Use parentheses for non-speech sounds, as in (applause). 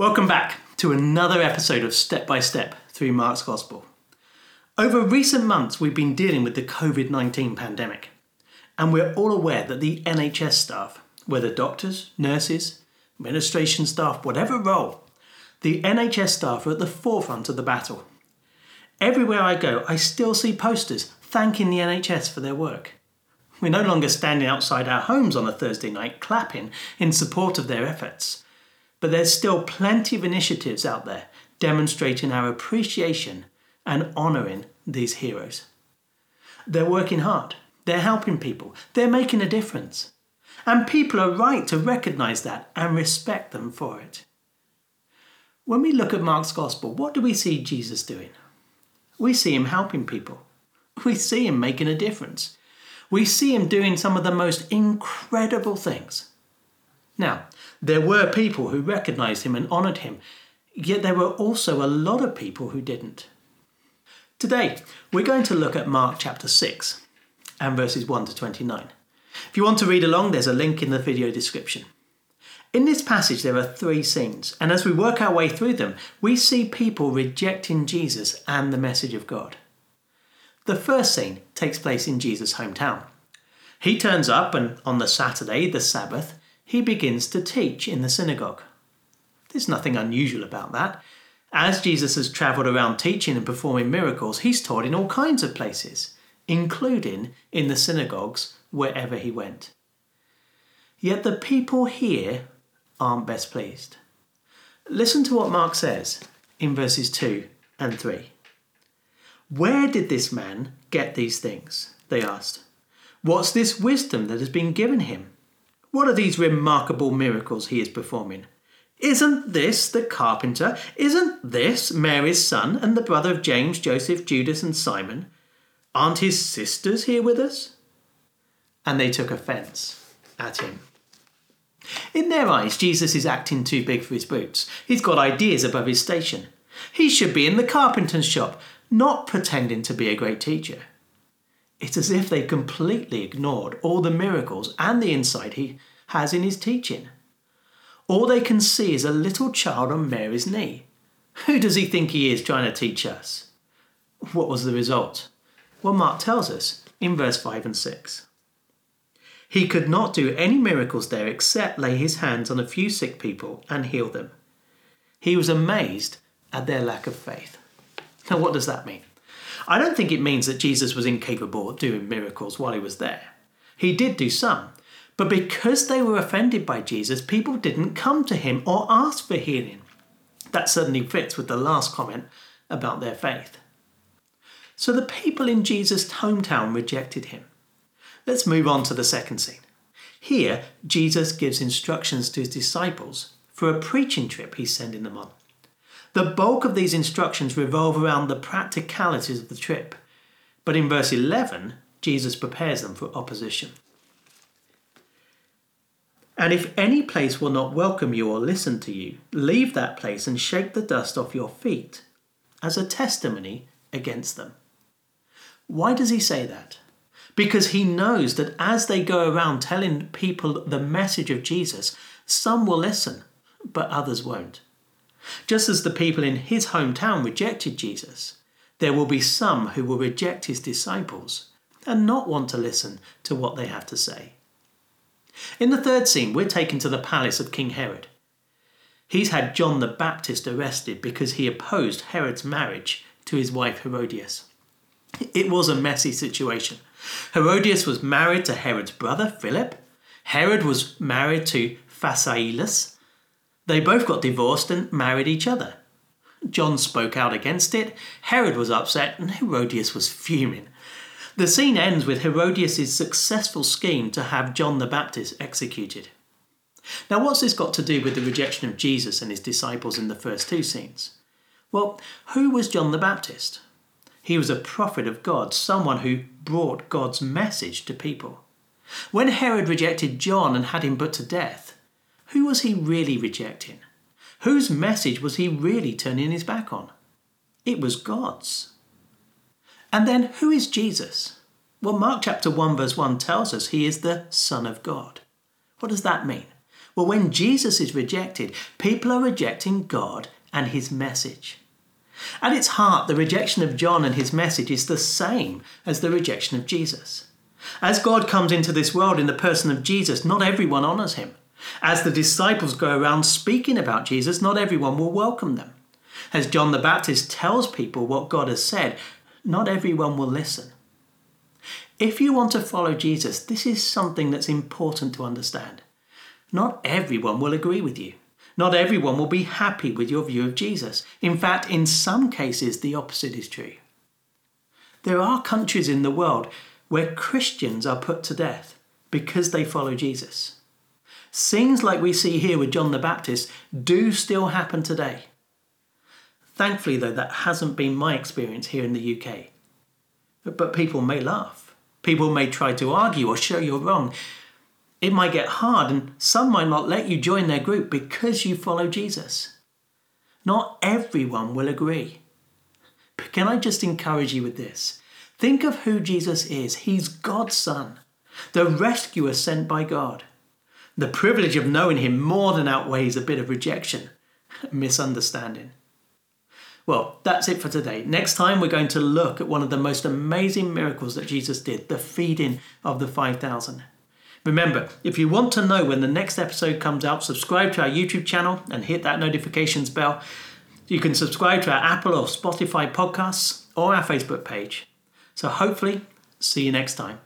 Welcome back to another episode of Step by Step through Mark's Gospel. Over recent months, we've been dealing with the COVID 19 pandemic, and we're all aware that the NHS staff, whether doctors, nurses, administration staff, whatever role, the NHS staff are at the forefront of the battle. Everywhere I go, I still see posters thanking the NHS for their work. We're no longer standing outside our homes on a Thursday night clapping in support of their efforts. But there's still plenty of initiatives out there demonstrating our appreciation and honouring these heroes. They're working hard, they're helping people, they're making a difference. And people are right to recognise that and respect them for it. When we look at Mark's Gospel, what do we see Jesus doing? We see him helping people. We see him making a difference. We see him doing some of the most incredible things. Now, there were people who recognized him and honored him, yet there were also a lot of people who didn't. Today, we're going to look at Mark chapter 6 and verses 1 to 29. If you want to read along, there's a link in the video description. In this passage, there are three scenes, and as we work our way through them, we see people rejecting Jesus and the message of God. The first scene takes place in Jesus' hometown. He turns up, and on the Saturday, the Sabbath, he begins to teach in the synagogue. There's nothing unusual about that. As Jesus has travelled around teaching and performing miracles, he's taught in all kinds of places, including in the synagogues wherever he went. Yet the people here aren't best pleased. Listen to what Mark says in verses 2 and 3. Where did this man get these things? They asked. What's this wisdom that has been given him? What are these remarkable miracles he is performing? Isn't this the carpenter? Isn't this Mary's son and the brother of James, Joseph, Judas, and Simon? Aren't his sisters here with us? And they took offence at him. In their eyes, Jesus is acting too big for his boots. He's got ideas above his station. He should be in the carpenter's shop, not pretending to be a great teacher. It's as if they completely ignored all the miracles and the insight he has in his teaching. All they can see is a little child on Mary's knee. Who does he think he is trying to teach us? What was the result? Well, Mark tells us in verse 5 and 6. He could not do any miracles there except lay his hands on a few sick people and heal them. He was amazed at their lack of faith. Now, what does that mean? I don't think it means that Jesus was incapable of doing miracles while he was there. He did do some, but because they were offended by Jesus, people didn't come to him or ask for healing. That certainly fits with the last comment about their faith. So the people in Jesus' hometown rejected him. Let's move on to the second scene. Here, Jesus gives instructions to his disciples for a preaching trip he's sending them on. The bulk of these instructions revolve around the practicalities of the trip, but in verse 11, Jesus prepares them for opposition. And if any place will not welcome you or listen to you, leave that place and shake the dust off your feet as a testimony against them. Why does he say that? Because he knows that as they go around telling people the message of Jesus, some will listen, but others won't. Just as the people in his hometown rejected Jesus, there will be some who will reject his disciples and not want to listen to what they have to say. In the third scene, we're taken to the palace of King Herod. He's had John the Baptist arrested because he opposed Herod's marriage to his wife Herodias. It was a messy situation. Herodias was married to Herod's brother Philip. Herod was married to Phasaelus, they both got divorced and married each other. John spoke out against it, Herod was upset, and Herodias was fuming. The scene ends with Herodias' successful scheme to have John the Baptist executed. Now, what's this got to do with the rejection of Jesus and his disciples in the first two scenes? Well, who was John the Baptist? He was a prophet of God, someone who brought God's message to people. When Herod rejected John and had him put to death, who was he really rejecting? Whose message was he really turning his back on? It was God's. And then who is Jesus? Well, Mark chapter 1, verse 1 tells us he is the Son of God. What does that mean? Well, when Jesus is rejected, people are rejecting God and his message. At its heart, the rejection of John and his message is the same as the rejection of Jesus. As God comes into this world in the person of Jesus, not everyone honours him. As the disciples go around speaking about Jesus, not everyone will welcome them. As John the Baptist tells people what God has said, not everyone will listen. If you want to follow Jesus, this is something that's important to understand. Not everyone will agree with you. Not everyone will be happy with your view of Jesus. In fact, in some cases, the opposite is true. There are countries in the world where Christians are put to death because they follow Jesus. Scenes like we see here with John the Baptist do still happen today. Thankfully, though, that hasn't been my experience here in the UK. But people may laugh. People may try to argue or show you're wrong. It might get hard, and some might not let you join their group because you follow Jesus. Not everyone will agree. But can I just encourage you with this? Think of who Jesus is. He's God's Son, the rescuer sent by God. The privilege of knowing him more than outweighs a bit of rejection, (laughs) misunderstanding. Well, that's it for today. Next time, we're going to look at one of the most amazing miracles that Jesus did the feeding of the 5,000. Remember, if you want to know when the next episode comes out, subscribe to our YouTube channel and hit that notifications bell. You can subscribe to our Apple or Spotify podcasts or our Facebook page. So, hopefully, see you next time.